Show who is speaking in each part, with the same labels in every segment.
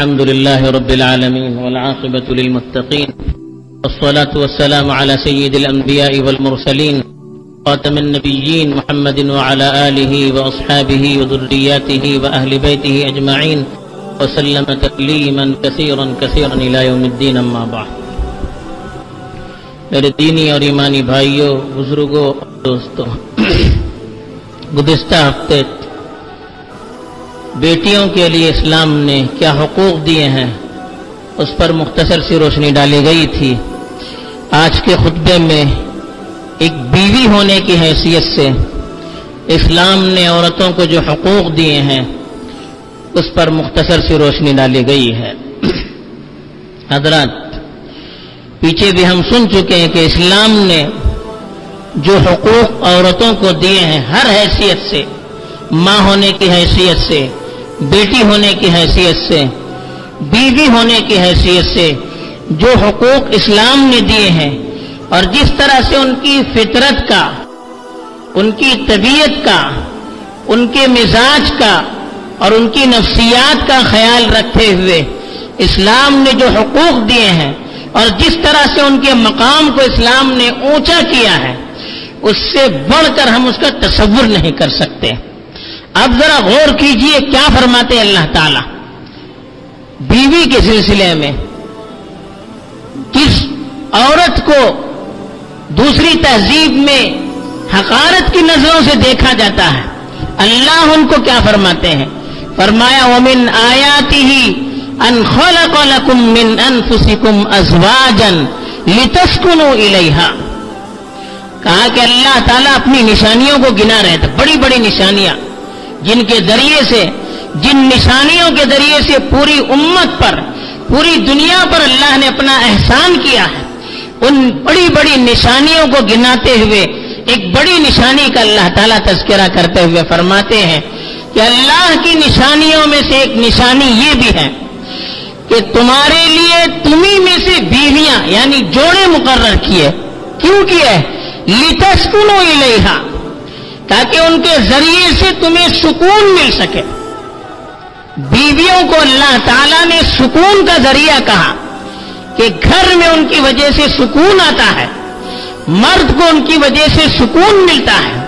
Speaker 1: الحمد لله رب العالمين والعاقبة للمتقين والصلاة والسلام على سيد الأنبياء والمرسلين خاتم النبيين محمد وعلى آله وأصحابه وذرياته وأهل بيته أجمعين وسلم تكليما كثيرا كثيرا إلى يوم الدين أما بعد میرے دینی اور ایمانی بھائیوں بزرگوں اور دوستوں گزشتہ ہفتے بیٹیوں کے لیے اسلام نے کیا حقوق دیے ہیں؟ اس پر مختصر سی روشنی ڈالی گئی تھی۔ آج کے خطبے میں ایک بیوی ہونے کی حیثیت سے اسلام نے عورتوں کو جو حقوق دیے ہیں، اس پر مختصر سی روشنی ڈالی گئی ہے۔ حضرات، پیچھے بھی ہم سن چکے ہیں کہ اسلام نے جو حقوق عورتوں کو دیے ہیں، ہر حیثیت سے، ماں ہونے کی حیثیت سے بیٹی ہونے کی حیثیت سے، بیوی ہونے کی حیثیت سے جو حقوق اسلام نے دیے ہیں اور جس طرح سے ان کی فطرت کا، ان کی طبیعت کا، ان کے مزاج کا اور ان کی نفسیات کا خیال رکھتے ہوئے اسلام نے جو حقوق دیے ہیں اور جس طرح سے ان کے مقام کو اسلام نے اونچا کیا ہے، اس سے بڑھ کر ہم اس کا تصور نہیں کر سکتے۔ اب ذرا غور کیجیے کیا فرماتے اللہ تعالی؟ بیوی کے سلسلے میں کس عورت کو دوسری تہذیب میں حقارت کی نظروں سے دیکھا جاتا ہے؟ اللہ ان کو کیا فرماتے ہیں؟ فرمایا، ومن آیاتی ہی ان خلق لکم من انفسکم ازواجا لتسکنوا الیہا کہا کہ اللہ تعالیٰ اپنی نشانیوں کو گنا رہے تھے، بڑی بڑی نشانیاں۔ جن کے ذریعے سے، جن نشانیوں کے ذریعے سے پوری امت پر، پوری دنیا پر اللہ نے اپنا احسان کیا ہے۔ ان بڑی بڑی نشانیوں کو گناتے ہوئے، ایک بڑی نشانی کا اللہ تعالیٰ تذکرہ کرتے ہوئے فرماتے ہیں کہ اللہ کی نشانیوں میں سے ایک نشانی یہ بھی ہے کہ تمہارے لیے تمہیں میں سے بیویاں یعنی جوڑے مقرر کیے۔ کیوں کیے؟ لتسکنو الیہا تاکہ ان کے ذریعے سے تمہیں سکون مل سکے۔ بیویوں کو اللہ تعالیٰ نے سکون کا ذریعہ کہا کہ گھر میں ان کی وجہ سے سکون آتا ہے، مرد کو ان کی وجہ سے سکون ملتا ہے۔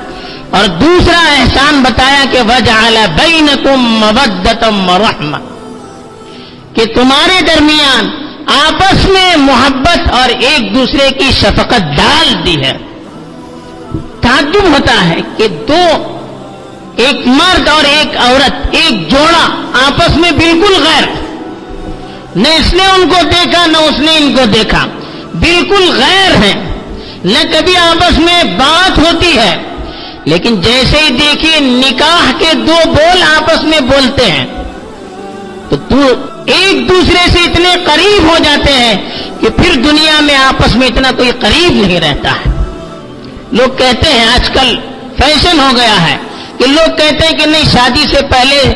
Speaker 1: اور دوسرا احسان بتایا کہ وجعل بینکم مودتم ورحمہ کہ تمہارے درمیان آپس میں محبت اور ایک دوسرے کی شفقت ڈال دی ہے۔ تعجب ہوتا ہے کہ دو، ایک مرد اور ایک عورت، ایک جوڑا آپس میں بالکل غیر۔ نہ اس نے ان کو دیکھا، نہ اس نے ان کو دیکھا۔ بالکل غیر ہیں۔ نہ کبھی آپس میں بات ہوتی ہے۔ لیکن جیسے ہی دیکھیے، نکاح کے دو بول آپس میں بولتے ہیں۔ تو تو ایک دوسرے سے اتنے قریب ہو جاتے ہیں کہ پھر دنیا میں آپس میں اتنا کوئی قریب نہیں رہتا ہے۔ لوگ کہتے ہیں آج کل فیشن ہو گیا ہے کہ لوگ کہتے ہیں کہ نہیں، شادی سے پہلے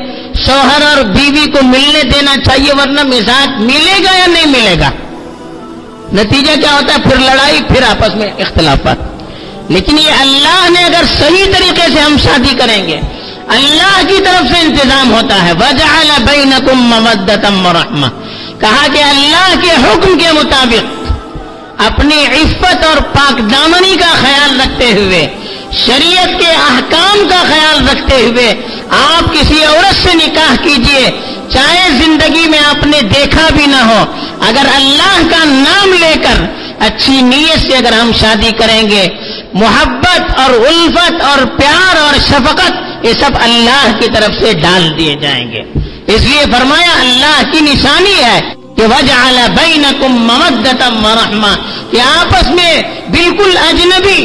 Speaker 1: شوہر اور بیوی کو ملنے دینا چاہیے ورنہ مزاج ملے گا یا نہیں ملے گا؟ نتیجہ کیا ہوتا ہے؟ پھر لڑائی، پھر آپس میں اختلافات۔ لیکن یہ اللہ نے اگر صحیح طریقے سے ہم شادی کریں گے، اللہ کی طرف سے انتظام ہوتا ہے۔ وجعل بینکم مودتم ورحمہ کہا کہ اللہ کے حکم کے مطابق اپنی عفت اور پاک دامنی کا خیال رکھتے ہوئے، شریعت کے احکام کا خیال رکھتے ہوئے آپ کسی عورت سے نکاح کیجیے، چاہے زندگی میں آپ نے دیکھا بھی نہ ہو، اگر اللہ کا نام لے کر اچھی نیت سے اگر ہم شادی کریں گے، محبت اور الفت اور پیار اور شفقت، یہ سب اللہ کی طرف سے ڈال دیے جائیں گے۔ اس لیے فرمایا، اللہ کی نشانی ہے کہ وجعل بینکم مودتا ورحمہ کہ آپس میں بالکل اجنبی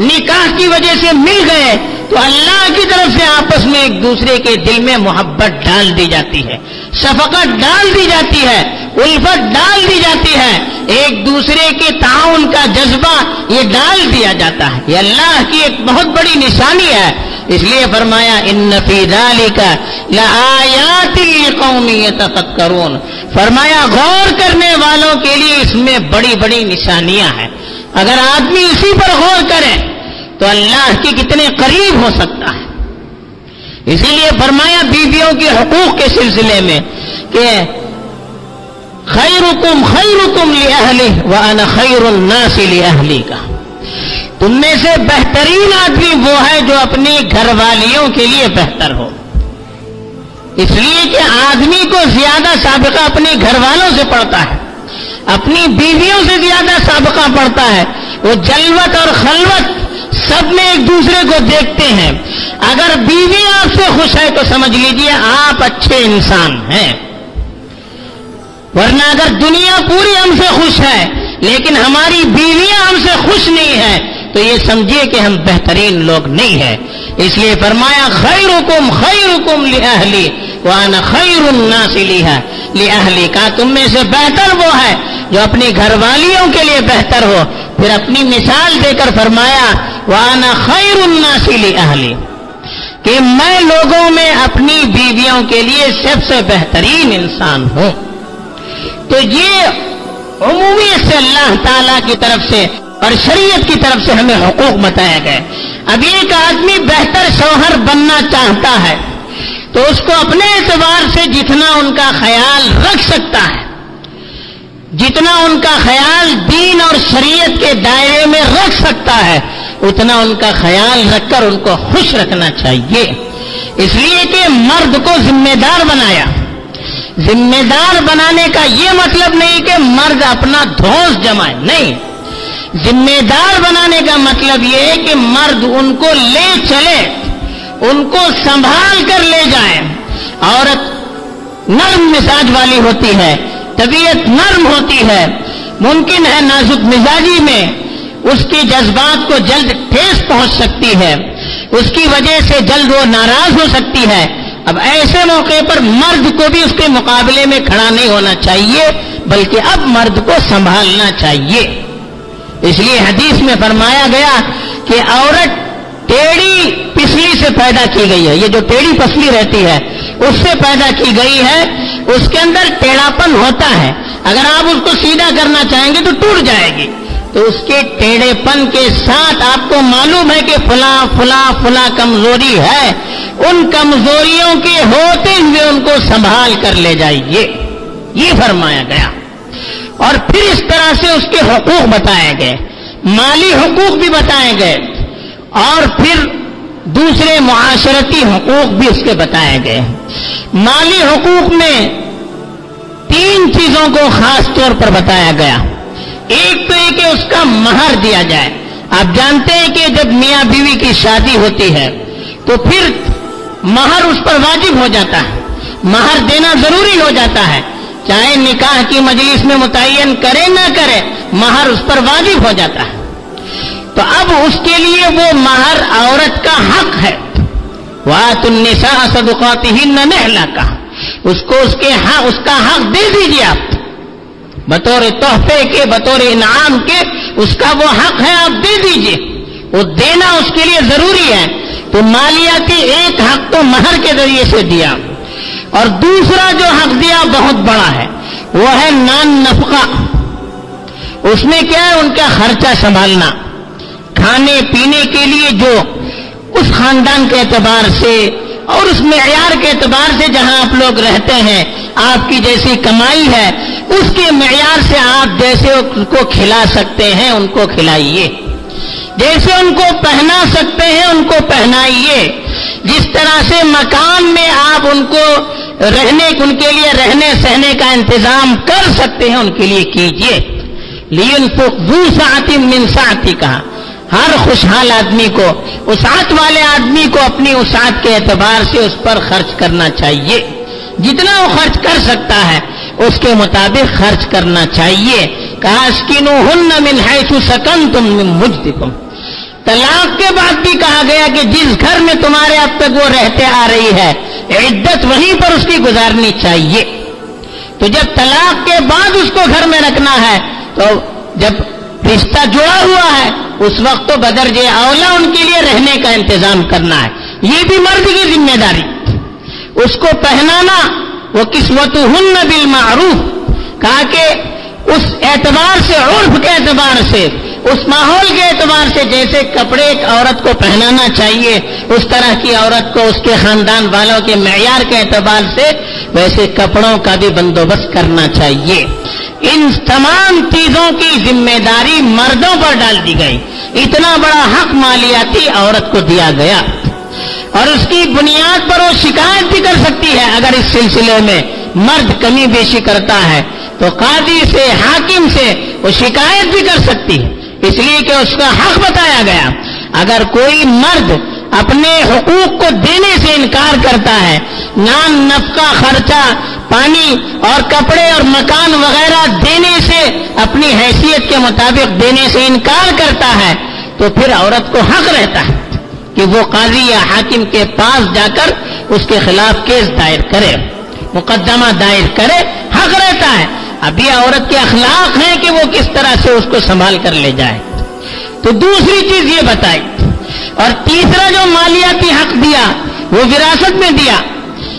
Speaker 1: نکاح کی وجہ سے مل گئے تو اللہ کی طرف سے آپس میں ایک دوسرے کے دل میں محبت ڈال دی جاتی ہے، شفقت ڈال دی جاتی ہے، الفت ڈال دی جاتی ہے۔ ایک دوسرے کے تعاون کا جذبہ یہ ڈال دیا جاتا ہے۔ یہ اللہ کی ایک بہت بڑی نشانی ہے۔ اس لیے فرمایا، ان فی ذالک لآیات لقوم یتفکرون فرمایا، غور کرنے والوں کے لیے اس میں بڑی بڑی نشانیاں ہیں۔ اگر آدمی اسی پر غور کرے تو اللہ کی کتنے قریب ہو سکتا ہے۔ اسی لیے فرمایا بیویوں کے حقوق کے سلسلے میں کہ خیر حکم خیر حکم لہلی خیر الناس لہلی کا تم میں سے بہترین آدمی وہ ہے جو اپنی گھر والیوں کے لیے بہتر ہو۔ اس لیے کہ آدمی کو زیادہ سابقہ اپنے گھر والوں سے پڑتا ہے۔ اپنی بیویوں سے زیادہ سابقہ پڑتا ہے۔ وہ جلوت اور خلوت سب میں ایک دوسرے کو دیکھتے ہیں۔ اگر بیوی آپ سے خوش ہے تو سمجھ لیجیے آپ اچھے انسان ہیں۔ ورنہ اگر دنیا پوری ہم سے خوش ہے، لیکن ہماری بیویاں ہم سے خوش نہیں ہے تو یہ سمجھیے کہ ہم بہترین لوگ نہیں ہیں۔ اس لیے فرمایا خیر حکم خیر حکم لہلی وانا خیر الناس لہلی کا تم میں سے بہتر وہ ہے جو اپنی گھر والیوں کے لیے بہتر ہو۔ پھر اپنی مثال دے کر فرمایا وانا خیر الناس لہلی کہ میں لوگوں میں اپنی بیویوں کے لیے سب سے بہترین انسان ہوں۔ تو یہ عمومی سے اللہ تعالی کی طرف سے اور شریعت کی طرف سے ہمیں حقوق بتایا گئے۔ اب ایک آدمی بہتر شوہر بننا چاہتا ہے تو اس کو اپنے اعتبار سے جتنا ان کا خیال رکھ سکتا ہے، جتنا ان کا خیال دین اور شریعت کے دائرے میں رکھ سکتا ہے اتنا ان کا خیال رکھ کر ان کو خوش رکھنا چاہیے۔ اس لیے کہ مرد کو ذمہ دار بنایا۔ ذمہ دار بنانے کا یہ مطلب نہیں کہ مرد اپنا دھوس جمائے، نہیں۔ ذمہ دار بنانے کا مطلب یہ ہے کہ مرد ان کو لے چلے، ان کو سنبھال کر لے جائے۔ عورت نرم مزاج والی ہوتی ہے، طبیعت نرم ہوتی ہے، ممکن ہے نازک مزاجی میں اس کی جذبات کو جلد ٹھیس پہنچ سکتی ہے۔ اس کی وجہ سے جلد وہ ناراض ہو سکتی ہے۔ اب ایسے موقع پر مرد کو بھی اس کے مقابلے میں کھڑا نہیں ہونا چاہیے، بلکہ اب مرد کو سنبھالنا چاہیے۔ اس لیے حدیث میں فرمایا گیا کہ عورت ٹیڑی پسلی سے پیدا کی گئی ہے۔ یہ جو ٹیڑی پسلی رہتی ہے، اس سے پیدا کی گئی ہے، اس کے اندر ٹیڑھاپن ہوتا ہے۔ اگر آپ اس کو سیدھا کرنا چاہیں گے تو ٹوٹ جائے گی۔ تو اس کے ٹیڑھے پن کے ساتھ آپ کو معلوم ہے کہ فلاں فلاں فلاں کمزوری ہے۔ ان کمزوریوں کے ہوتے ہوئے ان کو سنبھال کر لے جائیے۔ یہ فرمایا گیا۔ اور پھر اس طرح سے اس کے حقوق بتائے گئے۔ مالی حقوق بھی بتائے گئے۔ اور پھر دوسرے معاشرتی حقوق بھی اس کے بتائے گئے۔ مالی حقوق میں تین چیزوں کو خاص طور پر بتایا گیا۔ ایک تو یہ کہ اس کا مہر دیا جائے۔ آپ جانتے ہیں کہ جب میاں بیوی کی شادی ہوتی ہے، تو پھر مہر اس پر واجب ہو جاتا ہے۔ مہر دینا ضروری ہو جاتا ہے۔ چاہے نکاح کی مجلس میں متعین کرے نہ کرے، مہر اس پر واجب ہو جاتا ہے۔ تو اب اس کے لیے وہ مہر عورت کا حق ہے۔ وہ تنسا صدقات ہی نہ کا اس کو اس کے حق، اس کا حق دے دیجیے آپ۔ بطور تحفے کے، بطور انعام کے، اس کا وہ حق ہے، آپ دے دیجیے وہ دینا اس کے لیے ضروری ہے۔ تو مالیاتی ایک حق تو مہر کے ذریعے سے دیا۔ اور دوسرا جو حق دیا، بہت بڑا ہے۔ وہ ہے نان نفقہ۔ اس میں کیا ہے؟ ان کا خرچہ سنبھالنا۔ کھانے پینے کے لیے جو اس خاندان کے اعتبار سے اور اس معیار کے اعتبار سے جہاں آپ لوگ رہتے ہیں، آپ کی جیسی کمائی ہے، اس کے معیار سے آپ جیسے ان کو کھلا سکتے ہیں، ان کو کھلائیے۔ جیسے ان کو پہنا سکتے ہیں، ان کو پہنائیے۔ جس طرح سے مکان میں آپ ان کو رہنے، ان کے لیے رہنے، سہنے کا انتظام کر سکتے ہیں، ان کے لیے کیجیے۔ لیکن ساتھی من ساتھی کہا ہر خوشحال آدمی کو اسات والے آدمی کو اپنی اسات کے اعتبار سے اس پر خرچ کرنا چاہیے۔ جتنا وہ خرچ کر سکتا ہے، اس کے مطابق خرچ کرنا چاہیے۔ کاسکین ہن من حیث سکن تم مجھ طلاق کے بعد بھی کہا گیا کہ جس گھر میں تمہارے اب تک وہ رہتے آ رہی ہے، عدت وہیں پر اس کی گزارنی چاہیے۔ تو جب طلاق کے بعد اس کو گھر میں رکھنا ہے، تو جب رشتہ جڑا ہوا ہے، اس وقت تو بدرج اولا ان کے لیے رہنے کا انتظام کرنا ہے۔ یہ بھی مرد کی ذمہ داری۔ اس کو پہنانا وہ قسمت ہن بالمعروف۔ کہا کہ اس اعتبار سے، عرف کے اعتبار سے، اس ماحول کے اعتبار سے جیسے کپڑے ایک عورت کو پہنانا چاہیے، اس طرح کی عورت کو اس کے خاندان والوں کے معیار کے اعتبار سے ویسے کپڑوں کا بھی بندوبست کرنا چاہیے۔ ان تمام چیزوں کی ذمہ داری مردوں پر ڈال دی گئی۔ اتنا بڑا حق مالیاتی عورت کو دیا گیا۔ اور اس کی بنیاد پر وہ شکایت بھی کر سکتی ہے۔ اگر اس سلسلے میں مرد کمی بیشی کرتا ہے، تو قاضی سے، حاکم سے وہ شکایت بھی کر سکتی ہے۔ اس لیے کہ اس کا حق بتایا گیا۔ اگر کوئی مرد اپنے حقوق کو دینے سے انکار کرتا ہے نان نفقہ، خرچہ پانی اور کپڑے اور مکان وغیرہ دینے سے، اپنی حیثیت کے مطابق دینے سے انکار کرتا ہے، تو پھر عورت کو حق رہتا ہے کہ وہ قاضی یا حاکم کے پاس جا کر اس کے خلاف کیس دائر کرے، مقدمہ دائر کرے، حق رہتا ہے۔ ابھی عورت کے اخلاق ہیں کہ وہ کس طرح سے اس کو سنبھال کر لے جائے۔ تو دوسری چیز یہ بتائی، اور تیسرا جو مالیاتی حق دیا، وہ وراثت میں دیا۔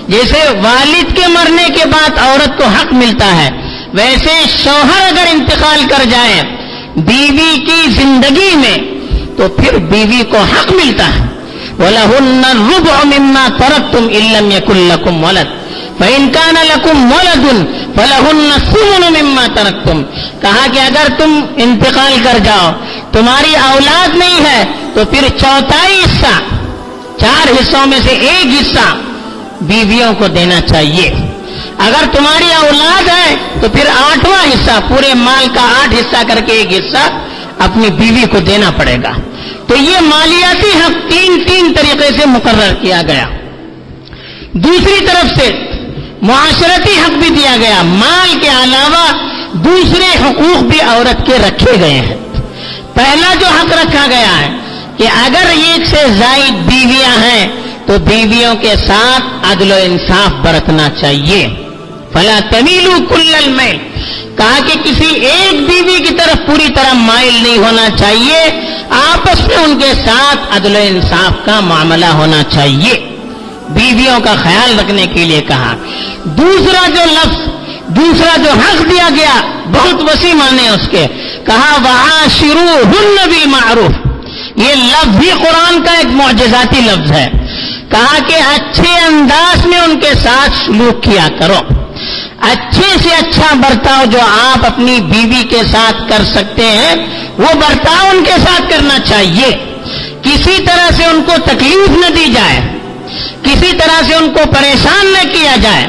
Speaker 1: جیسے والد کے مرنے کے بعد عورت کو حق ملتا ہے، ویسے شوہر اگر انتقال کر جائے بیوی کی زندگی میں، تو پھر بیوی کو حق ملتا ہے۔ ہن رب ترک تم علم تَرَكْتُمْ۔ کہا کہ اگر تم انتقال کر جاؤ، تمہاری اولاد نہیں ہے، تو پھر چوتھائی حصہ، چار حصوں میں سے ایک حصہ بیویوں کو دینا چاہیے۔ اگر تمہاری اولاد ہے تو پھر آٹھواں حصہ، پورے مال کا آٹھ حصہ کر کے ایک حصہ اپنی بیوی کو دینا پڑے گا۔ تو یہ مالیاتی حق تین تین طریقے سے مقرر کیا گیا۔ دوسری طرف سے معاشرتی حق بھی دیا گیا۔ مال کے علاوہ دوسرے حقوق بھی عورت کے رکھے گئے ہیں۔ پہلا جو حق رکھا گیا ہے کہ اگر ایک سے زائد بیویاں ہیں تو بیویوں کے ساتھ عدل و انصاف برتنا چاہیے۔ فلا تمیلو کل المیل کہا کہ کسی ایک بیوی کی طرف پوری طرح مائل نہیں ہونا چاہیے۔ آپس میں ان کے ساتھ عدل و انصاف کا معاملہ ہونا چاہیے۔ بیویوں کا خیال رکھنے کے لیے کہا۔ دوسرا جو لفظ، دوسرا جو حق دیا گیا، بہت وسیع مانے اس کے۔ کہا وہاں شروع ہن بھی معروف یہ لفظ بھی قرآن کا ایک معجزاتی لفظ ہے۔ کہا کہ اچھے انداز میں ان کے ساتھ سلوک کیا کرو۔ اچھے سے اچھا برتاؤ جو آپ اپنی بیوی کے ساتھ کر سکتے ہیں، وہ برتاؤ ان کے ساتھ کرنا چاہیے۔ کسی طرح سے ان کو تکلیف نہ دی جائے۔ کسی طرح سے ان کو پریشان نہ کیا جائے۔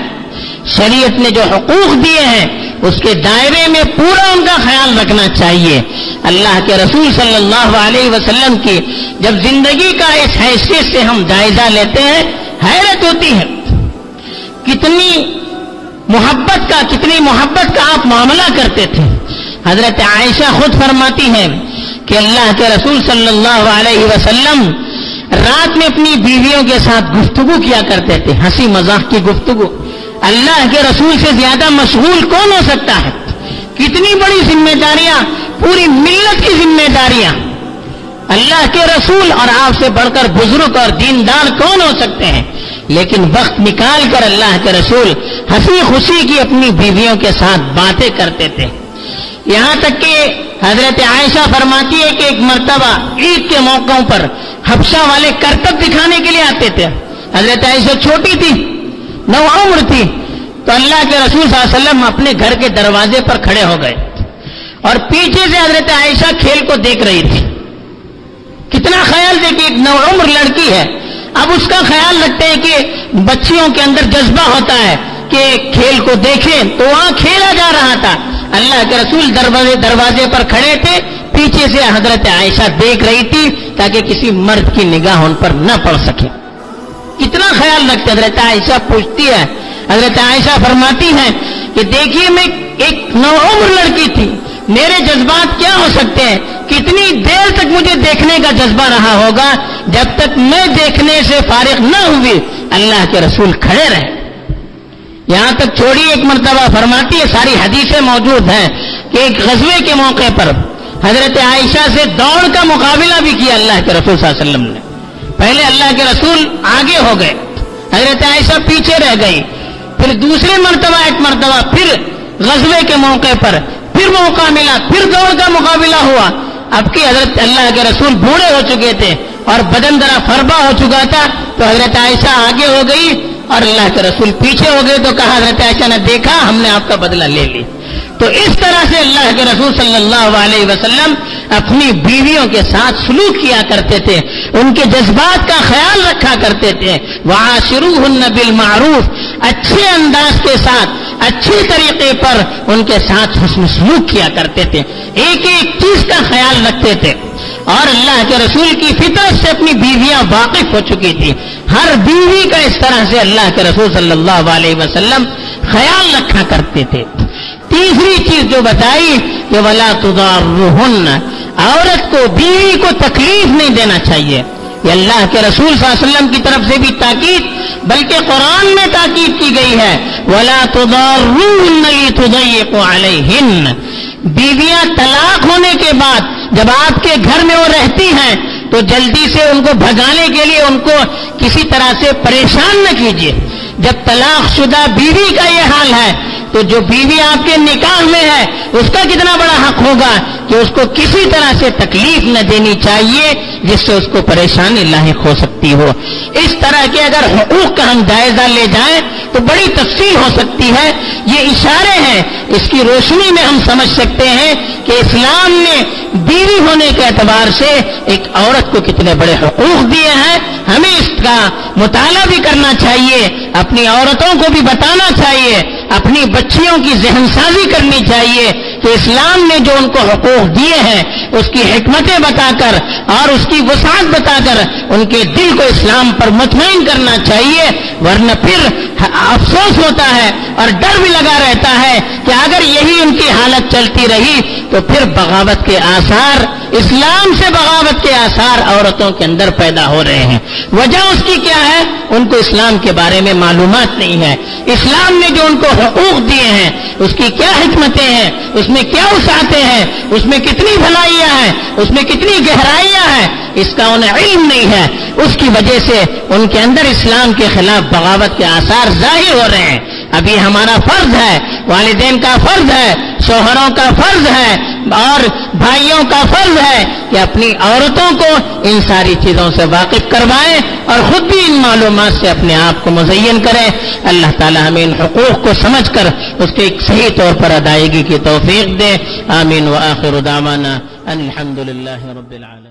Speaker 1: شریعت نے جو حقوق دیے ہیں اس کے دائرے میں پورا ان کا خیال رکھنا چاہیے۔ اللہ کے رسول صلی اللہ علیہ وسلم کی جب زندگی کا اس حیثیت سے ہم جائزہ لیتے ہیں، حیرت ہوتی ہے۔ کتنی محبت کا، کتنی محبت کا آپ معاملہ کرتے تھے۔ حضرت عائشہ خود فرماتی ہیں کہ اللہ کے رسول صلی اللہ علیہ وسلم رات میں اپنی بیویوں کے ساتھ گفتگو کیا کرتے تھے، ہنسی مذاق کی گفتگو۔ اللہ کے رسول سے زیادہ مشغول کون ہو سکتا ہے؟ کتنی بڑی ذمہ داریاں، پوری ملت کی ذمہ داریاں۔ اللہ کے رسول اور آپ سے بڑھ کر بزرگ اور دیندار کون ہو سکتے ہیں؟ لیکن وقت نکال کر اللہ کے رسول ہنسی خوشی کی اپنی بیویوں کے ساتھ باتیں کرتے تھے۔ یہاں تک کہ حضرت عائشہ فرماتی ہے کہ ایک مرتبہ عید کے موقعوں پر حبشہ والے کرتب دکھانے کے لیے آتے تھے۔ حضرت عائشہ چھوٹی تھی۔ نو عمر تھی تو اللہ کے رسول صلی اللہ علیہ وسلم اپنے گھر کے دروازے پر کھڑے ہو گئے اور پیچھے سے حضرت عائشہ کھیل کو دیکھ رہی تھی۔ کتنا خیال دے کہ ایک نو عمر لڑکی ہے۔ اب اس کا خیال رکھتے ہیں کہ بچیوں کے اندر جذبہ ہوتا ہے کہ کھیل کو دیکھیں تو وہاں کھیلا جا رہا تھا۔ اللہ کے رسول دروازے دروازے پر کھڑے تھے۔ پیچھے سے حضرت عائشہ دیکھ رہی تھی تاکہ کسی مرد کی نگاہ ان پر نہ پڑ سکے۔ کتنا خیال رکھتے حضرت عائشہ پوچھتی ہے۔ حضرت عائشہ فرماتی ہیں کہ دیکھیے میں ایک نو عمر لڑکی تھی۔ میرے جذبات کیا ہو سکتے ہیں؟ کتنی دیر تک مجھے دیکھنے کا جذبہ رہا ہوگا؟ جب تک میں دیکھنے سے فارغ نہ ہوئی، اللہ کے رسول کھڑے رہے۔ یہاں تک چھوڑی ایک مرتبہ فرماتی ہے، ساری حدیثیں موجود ہیں کہ ایک غزوے کے موقع پر حضرت عائشہ سے دوڑ کا مقابلہ بھی کیا اللہ کے رسول صلی اللہ علیہ وسلم نے۔ پہلے اللہ کے رسول آگے ہو گئے۔ حضرت عائشہ پیچھے رہ گئی۔ پھر دوسرے مرتبہ، ایک مرتبہ پھر غزوے کے موقع پر پھر موقع ملا، پھر دوڑ کا مقابلہ ہوا۔ اب کی حضرت اللہ کے رسول بوڑھے ہو چکے تھے اور بدن ذرا فربا ہو چکا تھا، تو حضرت عائشہ آگے ہو گئی۔ اور اللہ کے رسول پیچھے ہو گئے تو کہا حضرت عائشہ نے دیکھا ہم نے آپ کا بدلہ لے لی تو اس طرح سے اللہ کے رسول صلی اللہ علیہ وسلم اپنی بیویوں کے ساتھ سلوک کیا کرتے تھے، ان کے جذبات کا خیال رکھا کرتے تھے۔ وہاں شروع بالمعروف، اچھے انداز کے ساتھ اچھے طریقے پر ان کے ساتھ حسن سلوک کیا کرتے تھے، ایک ایک چیز کا خیال رکھتے تھے۔ اور اللہ کے رسول کی فطرت سے اپنی بیویاں واقف ہو چکی تھی۔ ہر بیوی کا اس طرح سے اللہ کے رسول صلی اللہ علیہ وسلم خیال رکھا کرتے تھے۔ تیسری چیز جو بتائی کہ ولا تدار عورت کو بیوی کو تکلیف نہیں دینا چاہیے۔ یہ اللہ کے رسول صلی اللہ علیہ وسلم کی طرف سے بھی تاکید، بلکہ قرآن میں تاکید کی گئی ہے، ولا تدار بیویاں طلاق ہونے کے بعد جب آپ کے گھر میں وہ رہتی ہیں، تو جلدی سے ان کو بھگانے کے لیے ان کو کسی طرح سے پریشان نہ کیجیے۔ جب طلاق شدہ بیوی کا یہ حال ہے، تو جو بیوی آپ کے نکاح میں ہے، اس کا کتنا بڑا حق ہوگا؟ کہ اس کو کسی طرح سے تکلیف نہ دینی چاہیے، جس سے اس کو پریشانی لاحق ہو سکتی ہو۔ اس طرح کے اگر حقوق کا ہم جائزہ لے جائیں تو بڑی تفصیل ہو سکتی ہے۔ یہ اشارے ہیں۔ اس کی روشنی میں ہم سمجھ سکتے ہیں کہ اسلام نے بیوی ہونے کے اعتبار سے ایک عورت کو کتنے بڑے حقوق دیے ہیں۔ ہمیں اس کا مطالعہ بھی کرنا چاہیے، اپنی عورتوں کو بھی بتانا چاہیے، اپنی بچیوں کی ذہن سازی کرنی چاہیے۔ کہ اسلام نے جو ان کو حقوق دیے ہیں، اس کی حکمتیں بتا کر اور اس کی وسعت بتا کر ان کے دل کو اسلام پر مطمئن کرنا چاہیے، ورنہ پھر افسوس ہوتا ہے اور ڈر بھی لگا رہتا ہے کہ اگر یہی ان کی حالت چلتی رہی تو پھر بغاوت کے آثار، اسلام سے بغاوت کے آثار عورتوں کے اندر پیدا ہو رہے ہیں۔ وجہ اس کی کیا ہے؟ ان کو اسلام کے بارے میں معلومات نہیں ہے۔ اسلام نے جو ان کو حقوق دیے ہیں، اس کی کیا حکمتیں ہیں؟ اس میں کیا اساتے ہیں؟ اس میں کتنی بھلائیاں ہیں؟ اس میں کتنی گہرائیاں ہیں؟ اس کا انہیں علم نہیں ہے۔ اس کی وجہ سے ان کے اندر اسلام کے خلاف بغاوت کے آثار ظاہر ہو رہے ہیں۔ ابھی ہمارا فرض ہے، والدین کا فرض ہے، شوہروں کا فرض ہے، اور بھائیوں کا فرض ہے کہ اپنی عورتوں کو ان ساری چیزوں سے واقف کروائیں اور خود بھی ان معلومات سے اپنے آپ کو مزین کریں۔ اللہ تعالیٰ ہمیں ان حقوق کو سمجھ کر اس کے ایک صحیح طور پر ادائیگی کی توفیق دے۔ آمین۔ و آخر دامانہ الحمد للہ رب العالمین۔